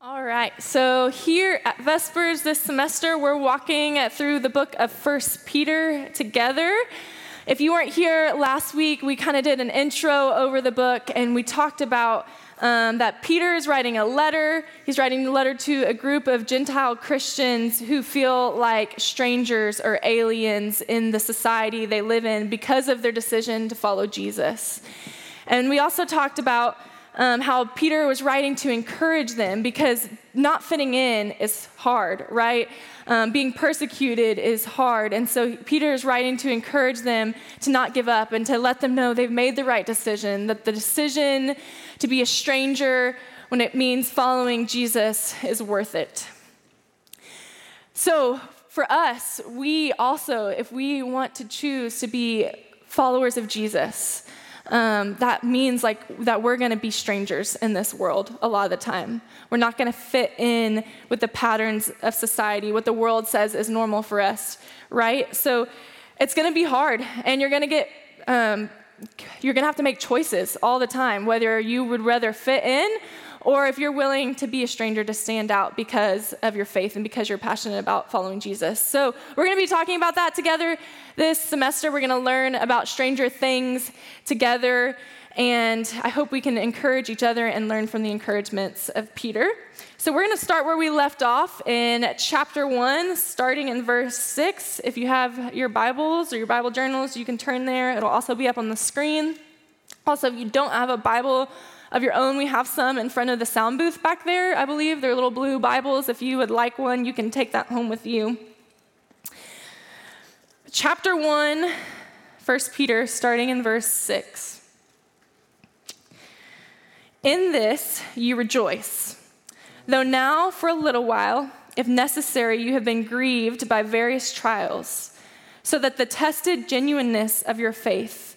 All right, so here at Vespers this semester, we're walking through the book of First Peter together. If you weren't here last week, we kind of did an intro over the book and we talked about um, that Peter is writing a letter. He's writing a letter to a group of Gentile Christians who feel like strangers or aliens in the society they live in because of their decision to follow Jesus. And we also talked about um, how Peter was writing to encourage them because not fitting in is hard, right? Um, being persecuted is hard. And so Peter is writing to encourage them to not give up and to let them know they've made the right decision, that the decision to be a stranger when it means following Jesus is worth it. So for us, we also, if we want to choose to be followers of Jesus, um, that means like that we're going to be strangers in this world a lot of the time. We're not going to fit in with the patterns of society, what the world says is normal for us, right? So it's going to be hard, and you're going to get. Um, you're going to have to make choices all the time, whether you would rather fit in or if you're willing to be a stranger to stand out because of your faith and because you're passionate about following Jesus. So, we're going to be talking about that together this semester. We're going to learn about stranger things together, and I hope we can encourage each other and learn from the encouragements of Peter. So, we're going to start where we left off in chapter 1, starting in verse 6. If you have your Bibles or your Bible journals, you can turn there. It'll also be up on the screen. Also, if you don't have a Bible, of your own. We have some in front of the sound booth back there, I believe. They're little blue Bibles. If you would like one, you can take that home with you. Chapter 1, 1 Peter, starting in verse 6. In this you rejoice, though now for a little while, if necessary, you have been grieved by various trials, so that the tested genuineness of your faith,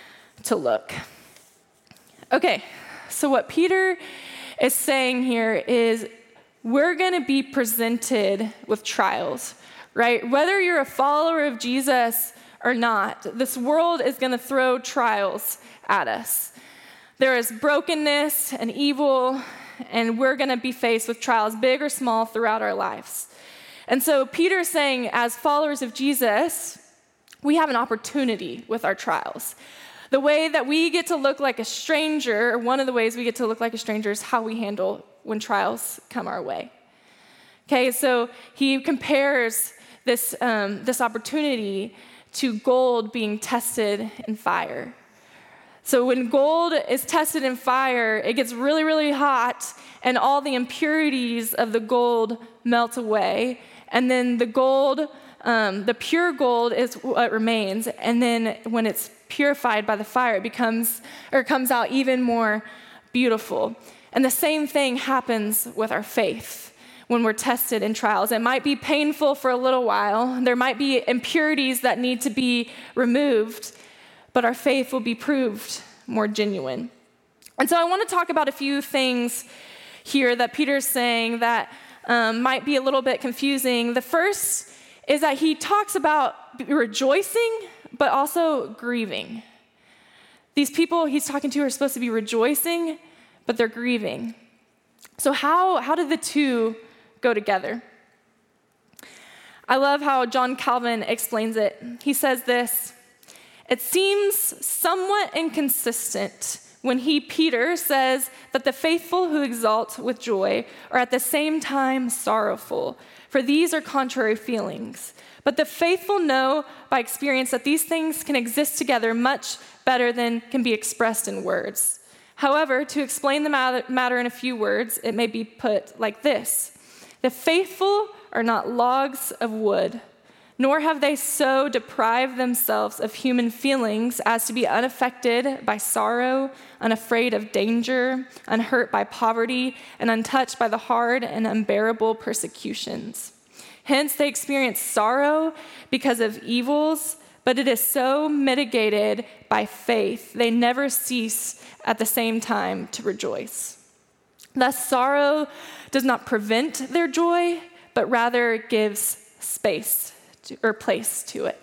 to look. Okay, so what Peter is saying here is we're going to be presented with trials, right? Whether you're a follower of Jesus or not, this world is going to throw trials at us. There is brokenness and evil, and we're going to be faced with trials, big or small, throughout our lives. And so Peter's saying, as followers of Jesus, we have an opportunity with our trials. The way that we get to look like a stranger, or one of the ways we get to look like a stranger, is how we handle when trials come our way. Okay, so he compares this, um, this opportunity to gold being tested in fire. So when gold is tested in fire, it gets really, really hot, and all the impurities of the gold melt away. And then the gold, um, the pure gold, is what remains. And then when it's purified by the fire, it becomes or comes out even more beautiful. And the same thing happens with our faith when we're tested in trials. It might be painful for a little while, there might be impurities that need to be removed, but our faith will be proved more genuine. And so I want to talk about a few things here that Peter's saying that um, might be a little bit confusing. The first is that he talks about rejoicing but also grieving. These people he's talking to are supposed to be rejoicing, but they're grieving. So, how, how do the two go together? I love how John Calvin explains it. He says this It seems somewhat inconsistent when he, Peter, says that the faithful who exult with joy are at the same time sorrowful, for these are contrary feelings. But the faithful know by experience that these things can exist together much better than can be expressed in words. However, to explain the matter in a few words, it may be put like this The faithful are not logs of wood nor have they so deprived themselves of human feelings as to be unaffected by sorrow, unafraid of danger, unhurt by poverty, and untouched by the hard and unbearable persecutions. Hence, they experience sorrow because of evils, but it is so mitigated by faith, they never cease at the same time to rejoice. Thus, sorrow does not prevent their joy, but rather gives space to, or place to it.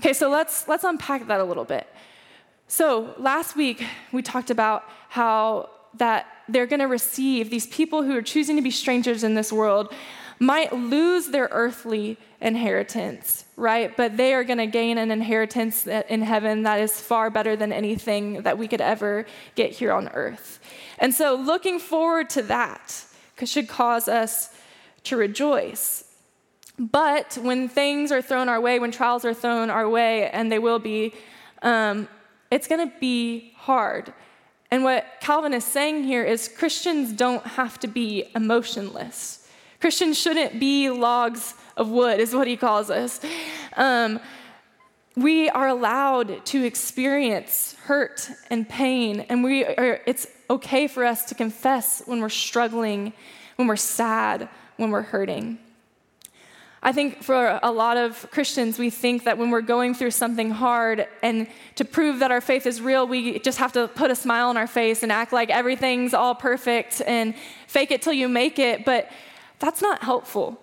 Okay, so let's let's unpack that a little bit. So last week we talked about how that they're going to receive these people who are choosing to be strangers in this world might lose their earthly inheritance, right? But they are going to gain an inheritance in heaven that is far better than anything that we could ever get here on earth. And so looking forward to that should cause us to rejoice. But when things are thrown our way, when trials are thrown our way, and they will be, um, it's going to be hard. And what Calvin is saying here is Christians don't have to be emotionless. Christians shouldn't be logs of wood, is what he calls us. Um, we are allowed to experience hurt and pain, and we are, it's okay for us to confess when we're struggling, when we're sad, when we're hurting. I think for a lot of Christians, we think that when we're going through something hard and to prove that our faith is real, we just have to put a smile on our face and act like everything's all perfect and fake it till you make it. But that's not helpful.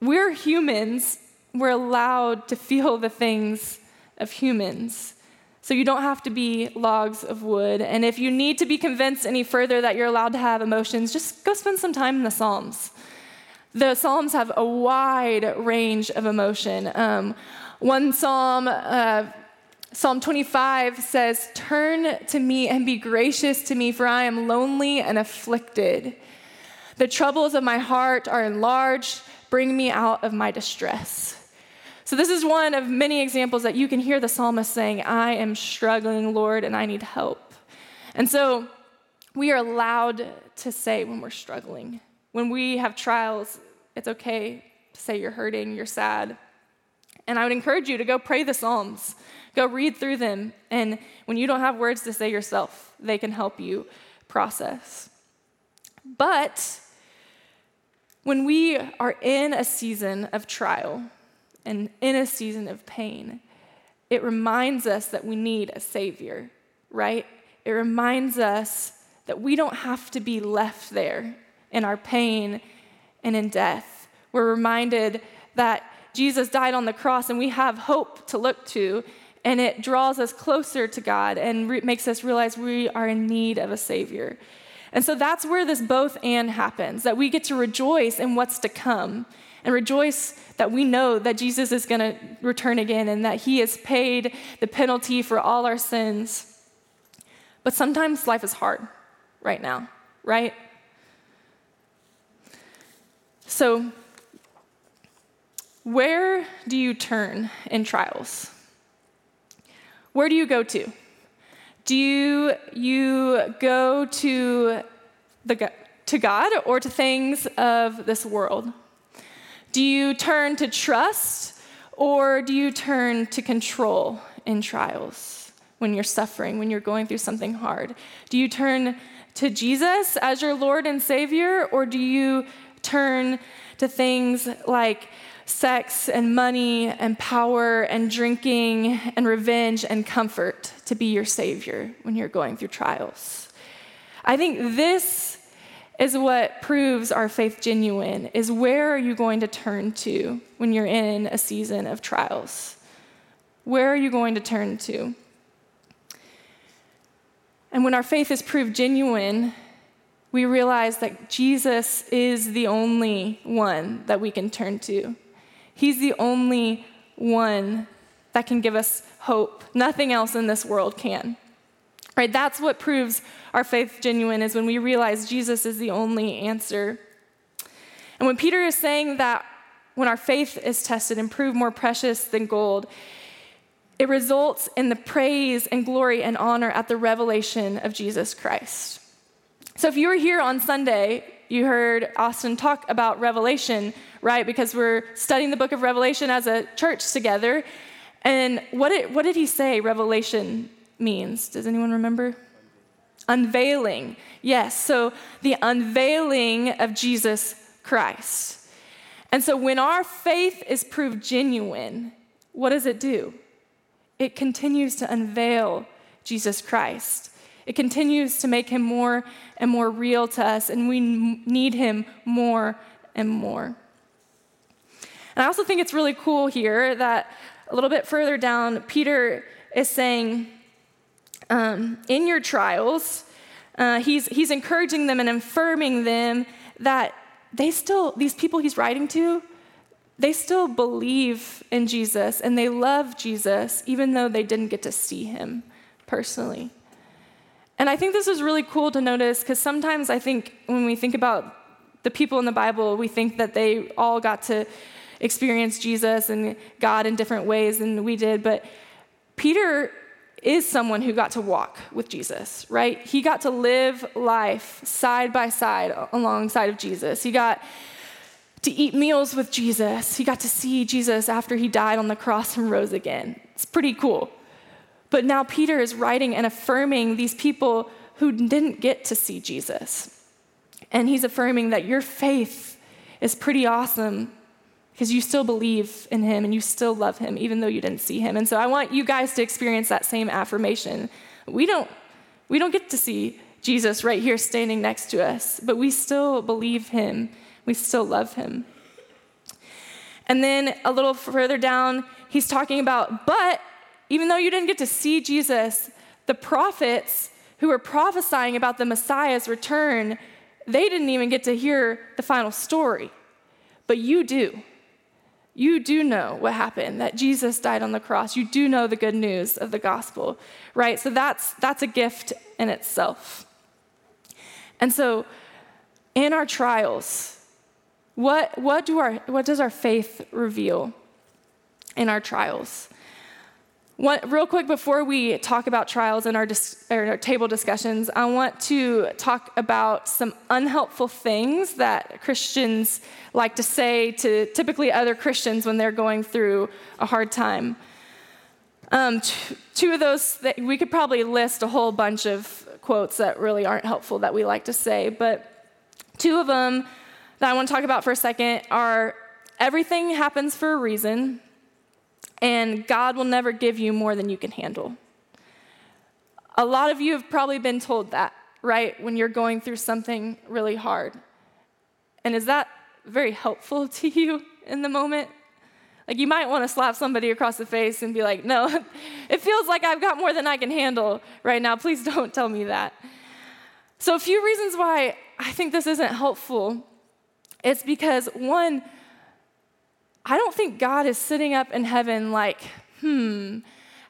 We're humans, we're allowed to feel the things of humans. So you don't have to be logs of wood. And if you need to be convinced any further that you're allowed to have emotions, just go spend some time in the Psalms. The Psalms have a wide range of emotion. Um, one psalm, uh, Psalm 25 says, Turn to me and be gracious to me, for I am lonely and afflicted. The troubles of my heart are enlarged. Bring me out of my distress. So, this is one of many examples that you can hear the psalmist saying, I am struggling, Lord, and I need help. And so, we are allowed to say when we're struggling. When we have trials, it's okay to say you're hurting, you're sad. And I would encourage you to go pray the Psalms, go read through them. And when you don't have words to say yourself, they can help you process. But when we are in a season of trial and in a season of pain, it reminds us that we need a Savior, right? It reminds us that we don't have to be left there in our pain and in death. We're reminded that Jesus died on the cross and we have hope to look to, and it draws us closer to God and re- makes us realize we are in need of a Savior. And so that's where this both and happens that we get to rejoice in what's to come and rejoice that we know that Jesus is going to return again and that he has paid the penalty for all our sins. But sometimes life is hard right now, right? So, where do you turn in trials? Where do you go to? Do you, you go to, the, to God or to things of this world? Do you turn to trust or do you turn to control in trials when you're suffering, when you're going through something hard? Do you turn to Jesus as your Lord and Savior or do you turn to things like sex and money and power and drinking and revenge and comfort to be your savior when you're going through trials. I think this is what proves our faith genuine is where are you going to turn to when you're in a season of trials? Where are you going to turn to? And when our faith is proved genuine, we realize that Jesus is the only one that we can turn to. He's the only one that can give us hope. Nothing else in this world can. Right? That's what proves our faith genuine is when we realize Jesus is the only answer. And when Peter is saying that when our faith is tested and proved more precious than gold, it results in the praise and glory and honor at the revelation of Jesus Christ. So if you were here on Sunday, you heard Austin talk about Revelation, right? Because we're studying the book of Revelation as a church together. And what did, what did he say Revelation means? Does anyone remember? Unveiling. Yes, so the unveiling of Jesus Christ. And so when our faith is proved genuine, what does it do? It continues to unveil Jesus Christ. It continues to make him more and more real to us, and we need him more and more. And I also think it's really cool here that a little bit further down, Peter is saying, um, in your trials, uh, he's, he's encouraging them and affirming them that they still, these people he's writing to, they still believe in Jesus and they love Jesus, even though they didn't get to see him personally. And I think this is really cool to notice because sometimes I think when we think about the people in the Bible, we think that they all got to experience Jesus and God in different ways than we did. But Peter is someone who got to walk with Jesus, right? He got to live life side by side alongside of Jesus. He got to eat meals with Jesus. He got to see Jesus after he died on the cross and rose again. It's pretty cool. But now Peter is writing and affirming these people who didn't get to see Jesus. And he's affirming that your faith is pretty awesome because you still believe in him and you still love him even though you didn't see him. And so I want you guys to experience that same affirmation. We don't we don't get to see Jesus right here standing next to us, but we still believe him. We still love him. And then a little further down, he's talking about, but even though you didn't get to see Jesus, the prophets who were prophesying about the Messiah's return, they didn't even get to hear the final story. But you do. You do know what happened, that Jesus died on the cross. You do know the good news of the gospel, right? So that's, that's a gift in itself. And so, in our trials, what, what, do our, what does our faith reveal in our trials? One, real quick before we talk about trials and our, dis, our table discussions, I want to talk about some unhelpful things that Christians like to say to typically other Christians when they're going through a hard time. Um, t- two of those, we could probably list a whole bunch of quotes that really aren't helpful that we like to say, but two of them that I want to talk about for a second are everything happens for a reason and God will never give you more than you can handle. A lot of you have probably been told that, right, when you're going through something really hard. And is that very helpful to you in the moment? Like, you might want to slap somebody across the face and be like, no, it feels like I've got more than I can handle right now. Please don't tell me that. So, a few reasons why I think this isn't helpful. It's because, one, I don't think God is sitting up in heaven like, hmm,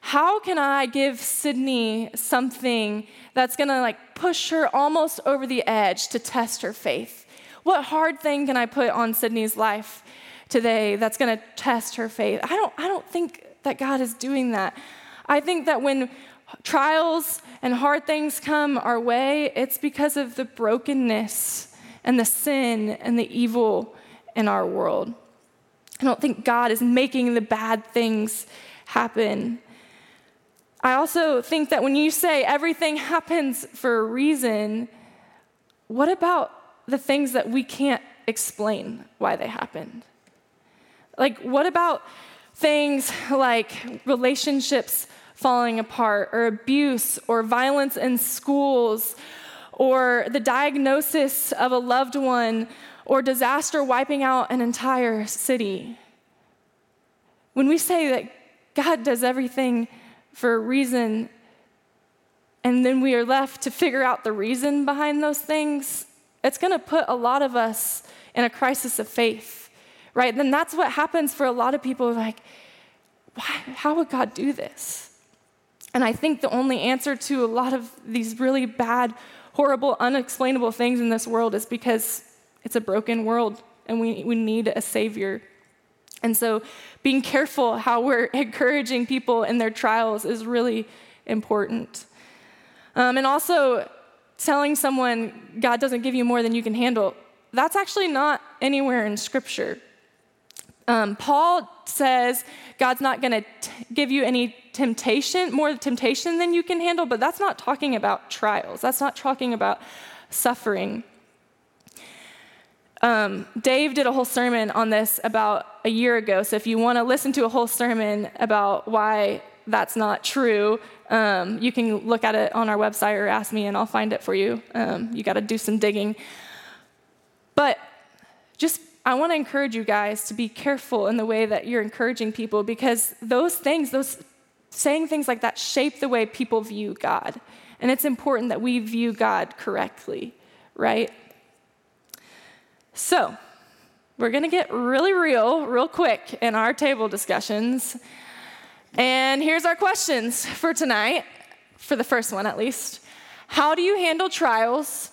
how can I give Sydney something that's gonna like push her almost over the edge to test her faith? What hard thing can I put on Sydney's life today that's gonna test her faith? I don't, I don't think that God is doing that. I think that when trials and hard things come our way, it's because of the brokenness and the sin and the evil in our world. I don't think God is making the bad things happen. I also think that when you say everything happens for a reason, what about the things that we can't explain why they happened? Like, what about things like relationships falling apart, or abuse, or violence in schools, or the diagnosis of a loved one or disaster wiping out an entire city. When we say that God does everything for a reason, and then we are left to figure out the reason behind those things, it's going to put a lot of us in a crisis of faith, right? Then that's what happens for a lot of people like, why, how would God do this? And I think the only answer to a lot of these really bad, horrible, unexplainable things in this world is because it's a broken world and we, we need a savior. And so, being careful how we're encouraging people in their trials is really important. Um, and also, telling someone God doesn't give you more than you can handle, that's actually not anywhere in Scripture. Um, Paul says God's not going to give you any temptation, more temptation than you can handle, but that's not talking about trials. That's not talking about suffering. Um, Dave did a whole sermon on this about a year ago. So if you want to listen to a whole sermon about why that's not true, um, you can look at it on our website or ask me and I'll find it for you. Um, you got to do some digging. But just I want to encourage you guys to be careful in the way that you're encouraging people because those things, those saying things like that shape the way people view God. And it's important that we view God correctly, right? So, we're going to get really real, real quick in our table discussions. And here's our questions for tonight, for the first one at least. How do you handle trials?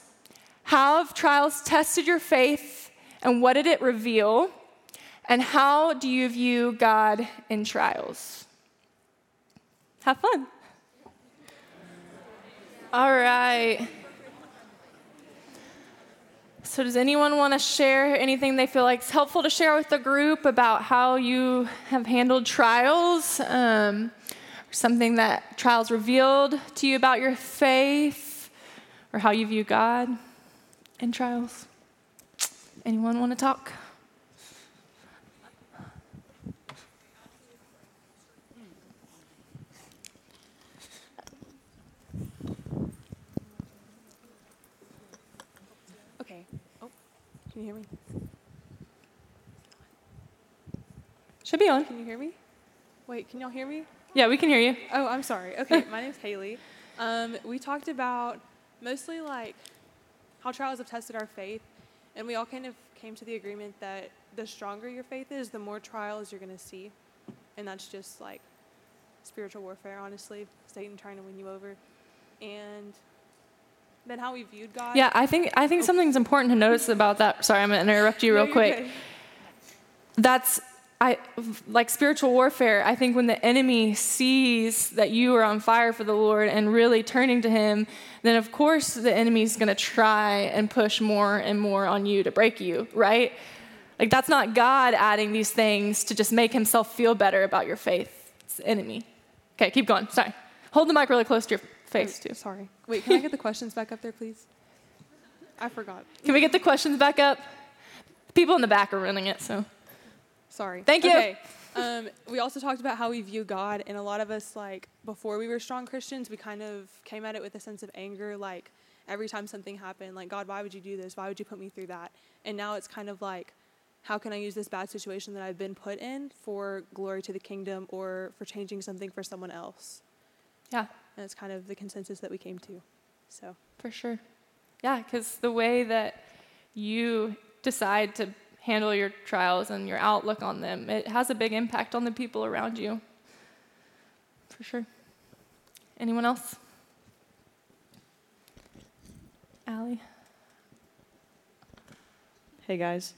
How have trials tested your faith? And what did it reveal? And how do you view God in trials? Have fun. All right. So, does anyone want to share anything they feel like is helpful to share with the group about how you have handled trials? Um, something that trials revealed to you about your faith or how you view God in trials? Anyone want to talk? Okay. Oh, can you hear me? Should be on. Can you hear me? Wait, can y'all hear me? Yeah, we can hear you. Oh, I'm sorry. Okay, my name's Haley. Um, we talked about mostly like how trials have tested our faith and we all kind of came to the agreement that the stronger your faith is, the more trials you're going to see. And that's just like spiritual warfare, honestly. Satan trying to win you over. And then how we viewed God. Yeah, I think I think oh. something's important to notice about that. Sorry, I'm going to interrupt you real no, quick. That's I like spiritual warfare. I think when the enemy sees that you are on fire for the Lord and really turning to Him, then of course the enemy's going to try and push more and more on you to break you, right? Like that's not God adding these things to just make Himself feel better about your faith. It's the enemy. Okay, keep going. Sorry. Hold the mic really close to your face too. Sorry. Wait, can I get the questions back up there, please? I forgot. Can we get the questions back up? People in the back are running it, so. Sorry. Thank you. Okay. Um, we also talked about how we view God, and a lot of us, like, before we were strong Christians, we kind of came at it with a sense of anger, like, every time something happened, like, God, why would you do this? Why would you put me through that? And now it's kind of like, how can I use this bad situation that I've been put in for glory to the kingdom or for changing something for someone else? Yeah. And it's kind of the consensus that we came to. So, for sure. Yeah, because the way that you decide to handle your trials and your outlook on them. It has a big impact on the people around you. For sure. Anyone else? Allie? Hey guys.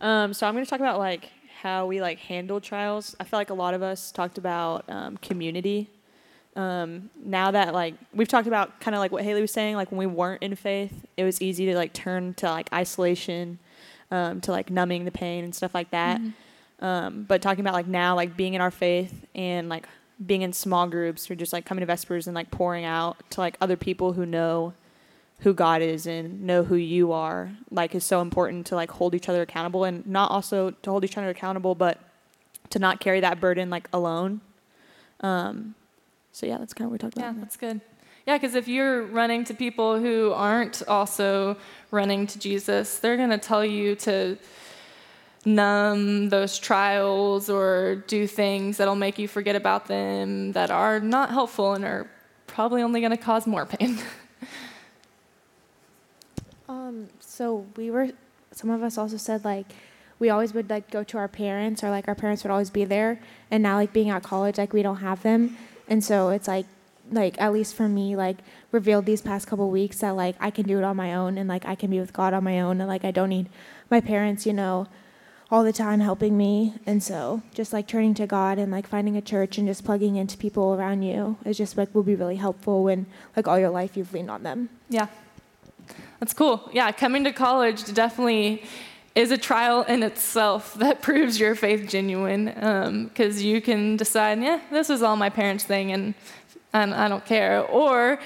Um, so I'm going to talk about like how we like handle trials. I feel like a lot of us talked about um, community. Um, now that like we've talked about kind of like what Haley was saying, like when we weren't in faith, it was easy to like turn to like isolation um, to like numbing the pain and stuff like that. Mm-hmm. Um, but talking about like now, like being in our faith and like being in small groups or just like coming to Vespers and like pouring out to like other people who know who God is and know who you are, like is so important to like hold each other accountable and not also to hold each other accountable, but to not carry that burden like alone. Um, so yeah, that's kind of what we talked about. Yeah, that's good. Yeah, because if you're running to people who aren't also running to Jesus, they're going to tell you to numb those trials or do things that'll make you forget about them that are not helpful and are probably only going to cause more pain. um, so we were, some of us also said like, we always would like go to our parents or like our parents would always be there and now like being at college like we don't have them and so it's like like at least for me, like revealed these past couple weeks that like I can do it on my own and like I can be with God on my own and like I don't need my parents, you know, all the time helping me. And so just like turning to God and like finding a church and just plugging into people around you is just like will be really helpful when like all your life you've leaned on them. Yeah. That's cool. Yeah, coming to college definitely is a trial in itself that proves your faith genuine because um, you can decide, yeah, this is all my parents' thing and, and I don't care. Or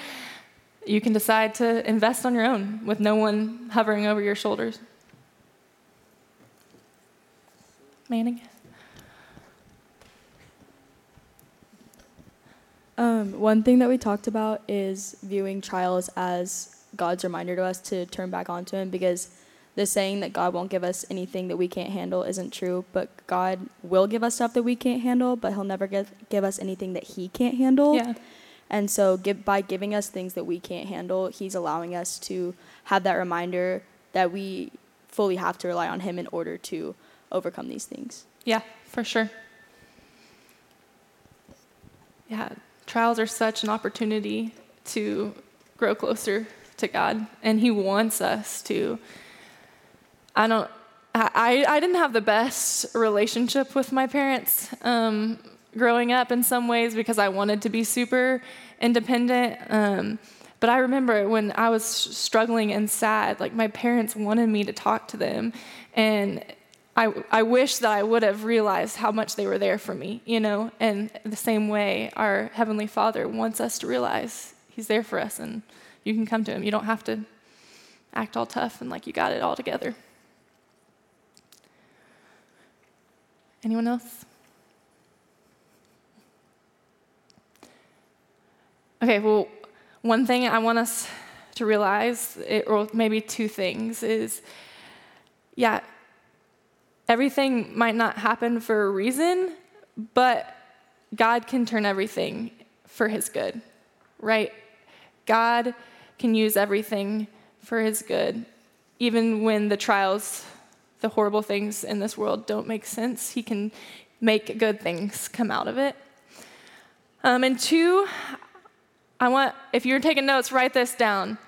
you can decide to invest on your own with no one hovering over your shoulders. Manning? Um, one thing that we talked about is viewing trials as God's reminder to us to turn back onto Him because the saying that God won't give us anything that we can't handle isn't true, but God will give us stuff that we can't handle, but He'll never give, give us anything that He can't handle. Yeah. And so, give, by giving us things that we can't handle, He's allowing us to have that reminder that we fully have to rely on Him in order to overcome these things. Yeah, for sure. Yeah, trials are such an opportunity to grow closer to God, and He wants us to. I don't. I, I didn't have the best relationship with my parents um, growing up in some ways because I wanted to be super independent. Um, but I remember when I was struggling and sad, like my parents wanted me to talk to them. And I, I wish that I would have realized how much they were there for me, you know? And the same way, our Heavenly Father wants us to realize He's there for us and you can come to Him. You don't have to act all tough and like you got it all together. Anyone else? Okay, well, one thing I want us to realize, or maybe two things, is yeah, everything might not happen for a reason, but God can turn everything for His good, right? God can use everything for His good, even when the trials the horrible things in this world don't make sense, He can make good things come out of it. Um, and two, I want, if you're taking notes, write this down.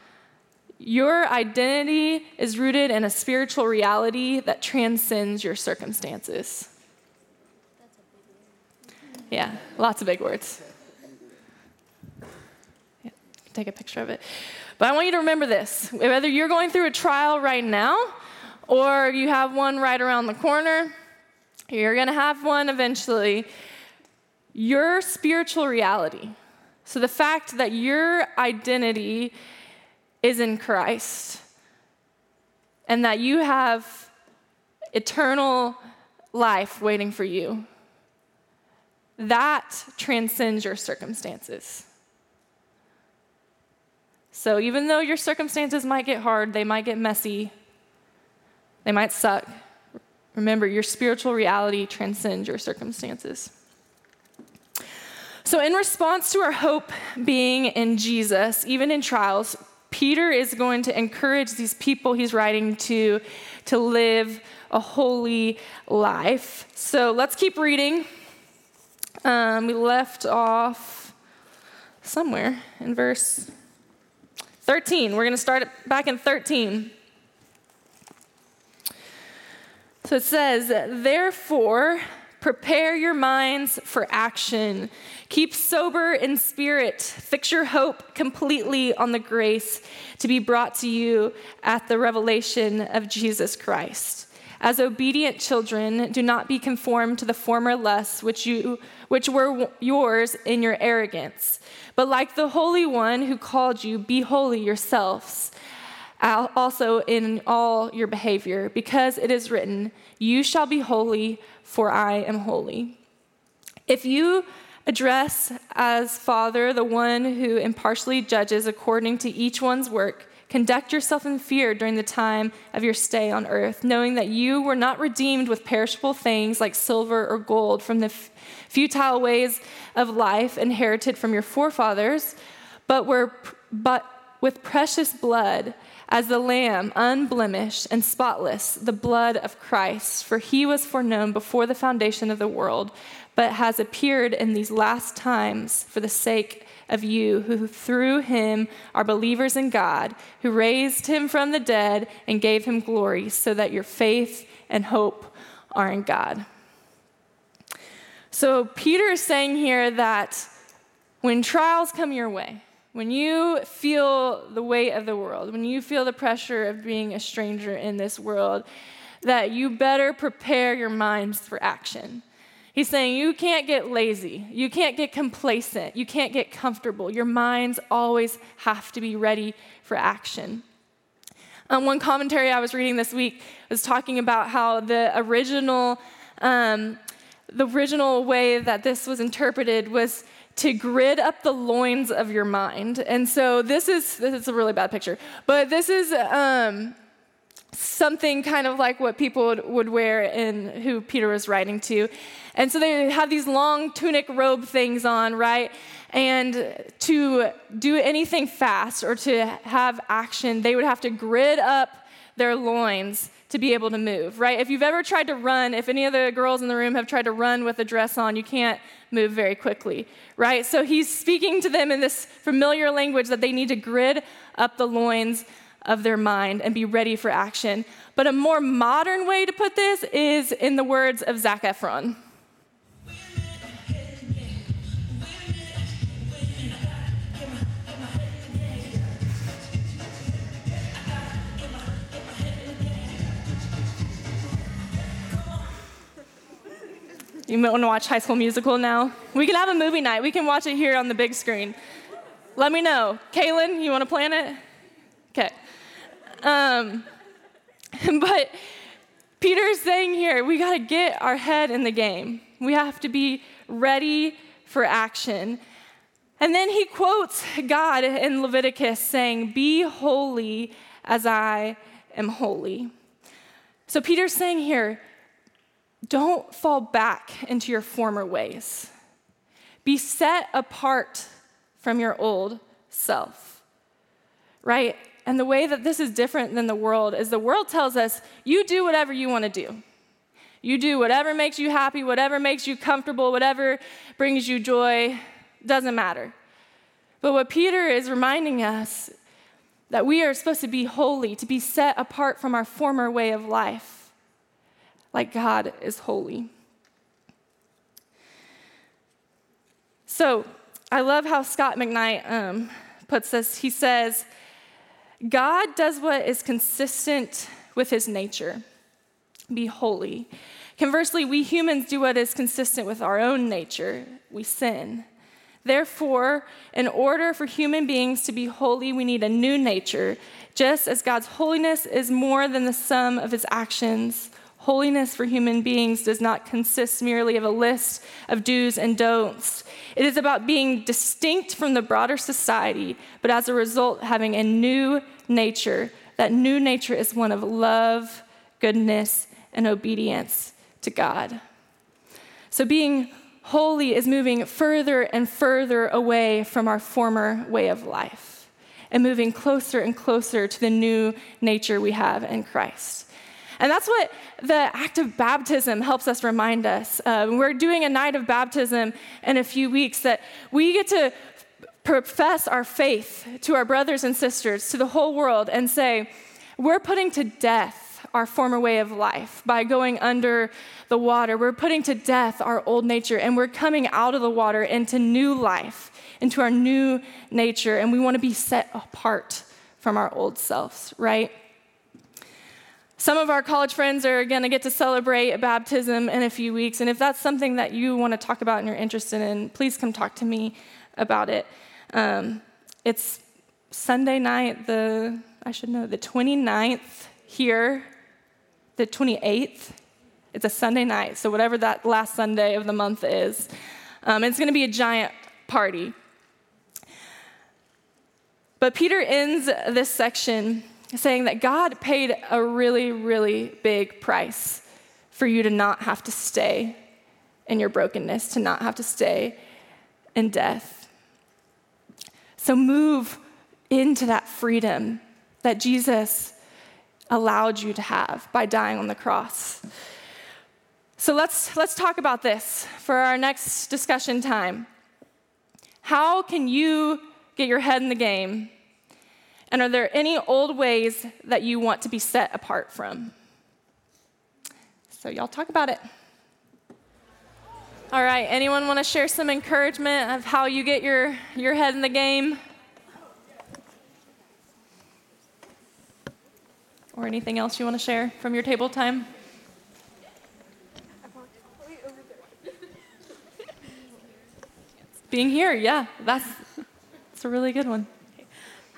Your identity is rooted in a spiritual reality that transcends your circumstances. Yeah, lots of big words. Yeah, take a picture of it. But I want you to remember this whether you're going through a trial right now or you have one right around the corner. You're going to have one eventually. Your spiritual reality. So, the fact that your identity is in Christ and that you have eternal life waiting for you, that transcends your circumstances. So, even though your circumstances might get hard, they might get messy, they might suck. Remember, your spiritual reality transcends your circumstances. So, in response to our hope being in Jesus, even in trials, Peter is going to encourage these people he's writing to to live a holy life. So, let's keep reading. Um, we left off somewhere in verse 13. We're going to start back in 13. So it says, therefore, prepare your minds for action. Keep sober in spirit. Fix your hope completely on the grace to be brought to you at the revelation of Jesus Christ. As obedient children, do not be conformed to the former lusts which, you, which were yours in your arrogance. But like the Holy One who called you, be holy yourselves also in all your behavior, because it is written, You shall be holy, for I am holy. If you address as Father the one who impartially judges according to each one's work, conduct yourself in fear during the time of your stay on earth, knowing that you were not redeemed with perishable things like silver or gold from the futile ways of life inherited from your forefathers, but were but with precious blood as the lamb, unblemished and spotless, the blood of Christ. For he was foreknown before the foundation of the world, but has appeared in these last times for the sake of you, who through him are believers in God, who raised him from the dead and gave him glory, so that your faith and hope are in God. So, Peter is saying here that when trials come your way, when you feel the weight of the world, when you feel the pressure of being a stranger in this world, that you better prepare your minds for action. He's saying you can't get lazy, you can't get complacent, you can't get comfortable. Your minds always have to be ready for action. Um, one commentary I was reading this week was talking about how the original, um, the original way that this was interpreted was to grid up the loins of your mind. And so this is this is a really bad picture, but this is um, something kind of like what people would, would wear in who Peter was writing to. And so they have these long tunic robe things on, right? And to do anything fast or to have action, they would have to grid up their loins to be able to move, right? If you've ever tried to run, if any of the girls in the room have tried to run with a dress on, you can't move very quickly, right? So he's speaking to them in this familiar language that they need to grid up the loins of their mind and be ready for action. But a more modern way to put this is in the words of Zac Efron. You might want to watch High School Musical now. We can have a movie night. We can watch it here on the big screen. Let me know. Kaylin, you want to plan it? Okay. Um, but Peter's saying here, we got to get our head in the game. We have to be ready for action. And then he quotes God in Leviticus saying, Be holy as I am holy. So Peter's saying here, don't fall back into your former ways. Be set apart from your old self, right? And the way that this is different than the world is the world tells us you do whatever you want to do. You do whatever makes you happy, whatever makes you comfortable, whatever brings you joy, doesn't matter. But what Peter is reminding us that we are supposed to be holy, to be set apart from our former way of life like God is holy. So I love how Scot McKnight um, puts this. He says, God does what is consistent with his nature be holy. Conversely, we humans do what is consistent with our own nature we sin. Therefore, in order for human beings to be holy, we need a new nature. Just as God's holiness is more than the sum of his actions, Holiness for human beings does not consist merely of a list of do's and don'ts. It is about being distinct from the broader society, but as a result, having a new nature. That new nature is one of love, goodness, and obedience to God. So, being holy is moving further and further away from our former way of life and moving closer and closer to the new nature we have in Christ. And that's what the act of baptism helps us remind us. Uh, we're doing a night of baptism in a few weeks that we get to profess our faith to our brothers and sisters, to the whole world, and say, we're putting to death our former way of life by going under the water. We're putting to death our old nature, and we're coming out of the water into new life, into our new nature, and we want to be set apart from our old selves, right? Some of our college friends are going to get to celebrate baptism in a few weeks. And if that's something that you want to talk about and you're interested in, please come talk to me about it. Um, it's Sunday night, the, I should know, the 29th here, the 28th. It's a Sunday night, so whatever that last Sunday of the month is. Um, it's going to be a giant party. But Peter ends this section saying that God paid a really, really big price for you to not have to stay in your brokenness, to not have to stay in death. So move into that freedom that Jesus allowed you to have by dying on the cross. So let's, let's talk about this for our next discussion time. How can you get your head in the game? And are there any old ways that you want to be set apart from? So, y'all talk about it. All right, anyone want to share some encouragement of how you get your, your head in the game? Or anything else you want to share from your table time? Being here, yeah, that's, that's a really good one.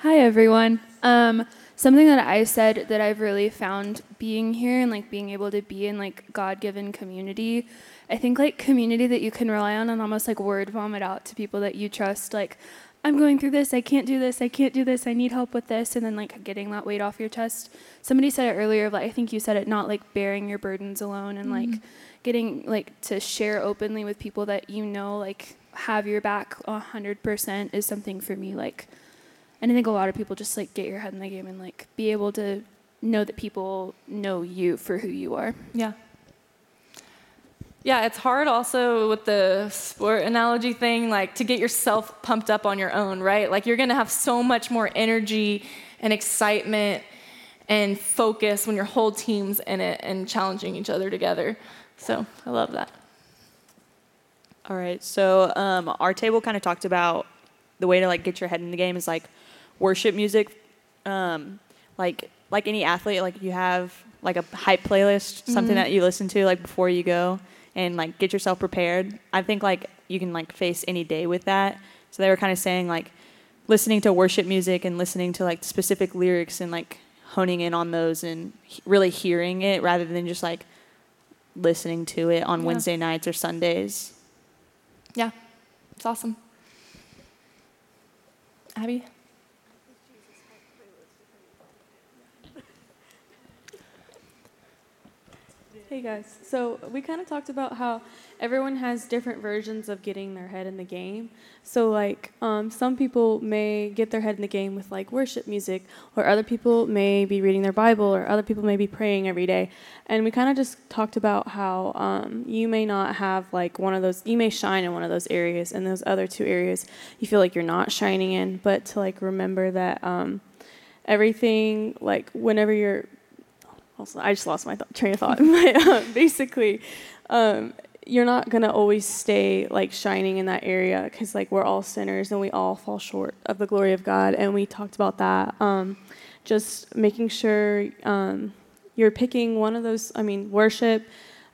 Hi, everyone. Um, something that I said that I've really found being here and like being able to be in like God given community. I think like community that you can rely on and almost like word vomit out to people that you trust. Like, I'm going through this. I can't do this. I can't do this. I need help with this. And then like getting that weight off your chest. Somebody said it earlier. Like I think you said it. Not like bearing your burdens alone and like getting like to share openly with people that you know like have your back a hundred percent is something for me like and I think a lot of people just like get your head in the game and like be able to know that people know you for who you are. Yeah. Yeah, it's hard also with the sport analogy thing, like to get yourself pumped up on your own, right? Like you're gonna have so much more energy and excitement and focus when your whole team's in it and challenging each other together. So I love that. All right. So um, our table kind of talked about the way to like get your head in the game is like worship music. Um, like like any athlete, like you have like a hype playlist, something that you listen to like before you go and like get yourself prepared. I think like you can like face any day with that. So they were kind of saying like listening to worship music and listening to like specific lyrics and like honing in on those and really hearing it rather than just like listening to it on Yeah. Wednesday nights or Sundays. Yeah, it's awesome. Abby? Hey guys, so we kind of talked about how everyone has different versions of getting their head in the game. So, like, um, some people may get their head in the game with like worship music, or other people may be reading their Bible, or other people may be praying every day. And we kind of just talked about how um, you may not have like one of those, you may shine in one of those areas, and those other two areas you feel like you're not shining in, but to like remember that um, everything, like, whenever you're also, I just lost my th- train of thought. uh, basically, um, you're not gonna always stay like shining in that area because like we're all sinners and we all fall short of the glory of God. And we talked about that. Um, just making sure um, you're picking one of those. I mean, worship.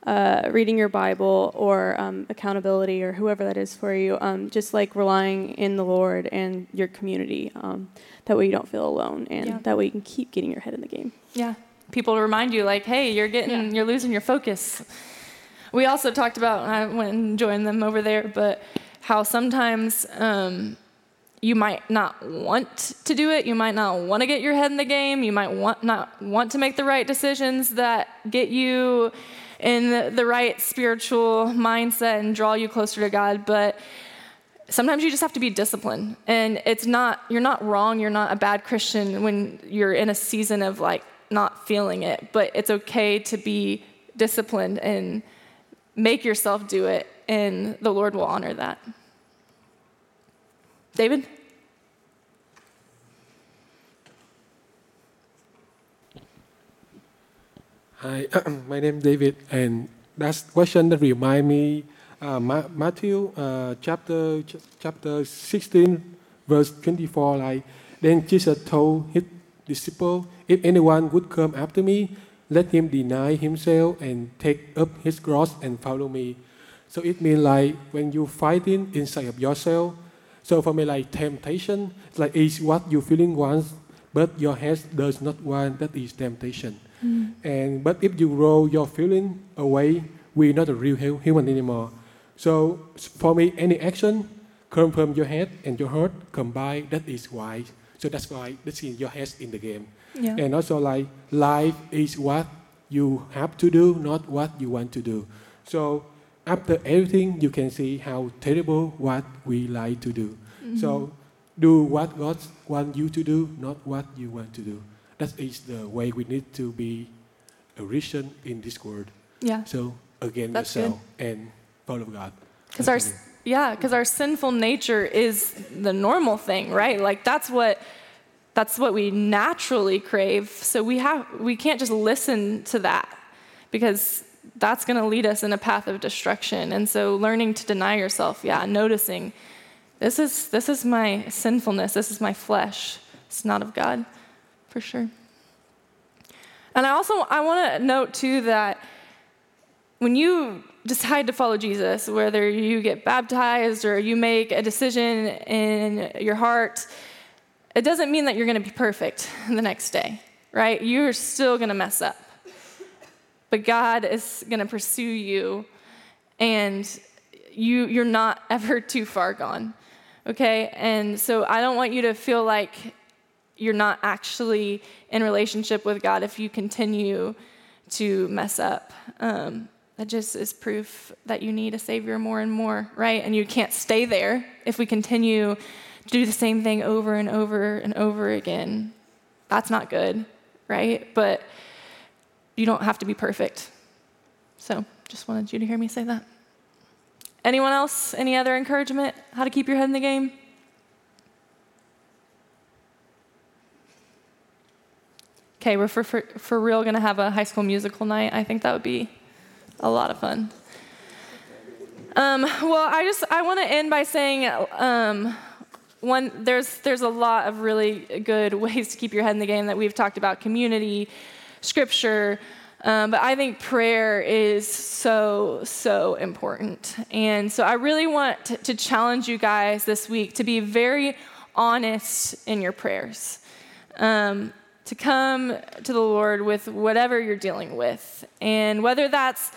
Uh, reading your Bible or um, accountability or whoever that is for you, um, just like relying in the Lord and your community. Um, that way you don't feel alone, and Yeah. that way you can keep getting your head in the game. Yeah. People to remind you, like, hey, you're getting, Yeah. you're losing your focus. We also talked about, I went and joined them over there, but how sometimes um, you might not want to do it. You might not want to get your head in the game. You might want not want to make the right decisions that get you in the, the right spiritual mindset and draw you closer to God. But sometimes you just have to be disciplined and it's not you're not wrong you're not a bad christian when you're in a season of like not feeling it but it's okay to be disciplined and make yourself do it and the lord will honor that david Hi, my name is David, and that question that remind me uh, Ma- Matthew uh, chapter ch- chapter 16, verse 24. Like then Jesus told his disciple, "If anyone would come after me, let him deny himself and take up his cross and follow me." So it means like when you fighting inside of yourself. So for me, like temptation, it's like is what you feeling wants, but your head does not want. That is temptation. Mm. And but if you roll your feeling away, we're not a real human anymore. So for me, any action come from your head and your heart combined. That is wise. So that's why this is your head in the game. yeah And also like life is what you have to do, not what you want to do. So after everything, you can see how terrible what we like to do. Mm-hmm. So do what God wants you to do, not what you want to do. That is the way we need to be a Christian in this world. Yeah. So again, That's yourself and follow God. Because our. Yeah, because our sinful nature is the normal thing, right? Like that's what that's what we naturally crave. So we have we can't just listen to that because that's going to lead us in a path of destruction. And so learning to deny yourself, yeah, noticing this is this is my sinfulness, this is my flesh. It's not of God, for sure. And I also I want to note too that when you decide to follow Jesus, whether you get baptized or you make a decision in your heart, it doesn't mean that you're going to be perfect the next day, right? You're still going to mess up. But God is going to pursue you, and you, you're not ever too far gone, okay? And so I don't want you to feel like you're not actually in relationship with God if you continue to mess up. Um, that just is proof that you need a Savior more and more, right? And you can't stay there if we continue to do the same thing over and over and over again. That's not good, right? But you don't have to be perfect. So just wanted you to hear me say that. Anyone else? Any other encouragement? How to keep your head in the game? Okay, we're for, for, for real going to have a high school musical night. I think that would be a lot of fun. Um, well, I just I want to end by saying um, one there's there's a lot of really good ways to keep your head in the game that we've talked about community, scripture, um, but I think prayer is so so important, and so I really want to, to challenge you guys this week to be very honest in your prayers. Um, to come to the Lord with whatever you're dealing with. And whether that's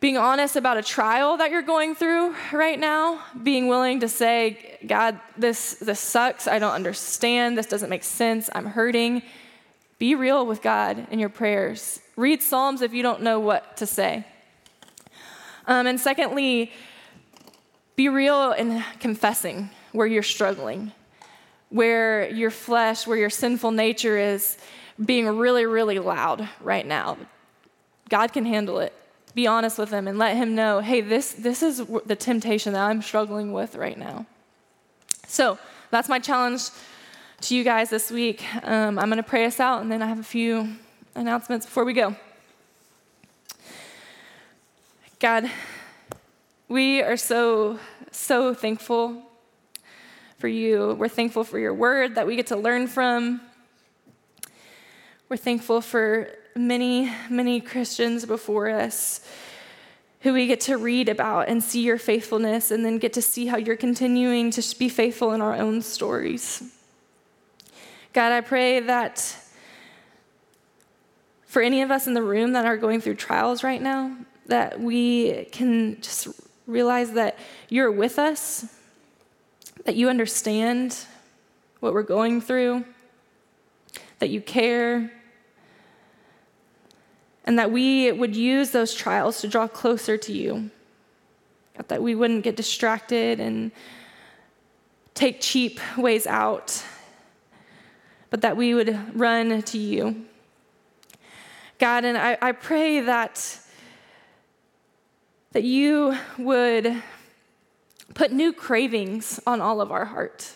being honest about a trial that you're going through right now, being willing to say, God, this, this sucks. I don't understand. This doesn't make sense. I'm hurting. Be real with God in your prayers. Read Psalms if you don't know what to say. Um, and secondly, be real in confessing where you're struggling where your flesh, where your sinful nature is being really, really loud right now. God can handle it. Be honest with him and let him know, hey, this, this is the temptation that I'm struggling with right now. So that's my challenge to you guys this week. Um, I'm going to pray us out, and then I have a few announcements before we go. God, we are so, so thankful for you. We're thankful for your word that we get to learn from. We're thankful for many, many Christians before us who we get to read about and see your faithfulness and then get to see how you're continuing to be faithful in our own stories. God, I pray that for any of us in the room that are going through trials right now, that we can just realize that you're with us that you understand what we're going through, that you care, and that we would use those trials to draw closer to you. That we wouldn't get distracted and take cheap ways out, but that we would run to you. God, and I, I pray that, that you would put new cravings on all of our heart.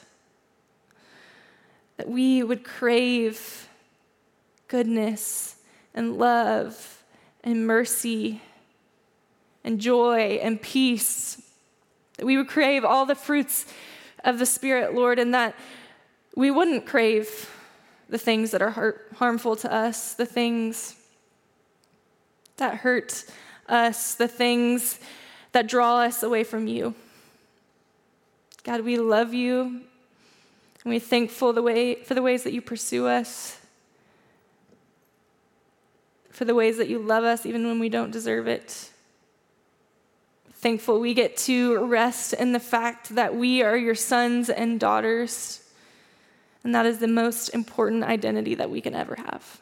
That we would crave goodness and love and mercy and joy and peace. That we would crave all the fruits of the Spirit, Lord, and that we wouldn't crave the things that are harmful to us, the things that hurt us, the things that draw us away from you. God, we love you. And we're thankful the way, for the ways that you pursue us, for the ways that you love us even when we don't deserve it. Thankful we get to rest in the fact that we are your sons and daughters, and that is the most important identity that we can ever have.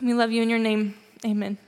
We love you in your name. Amen.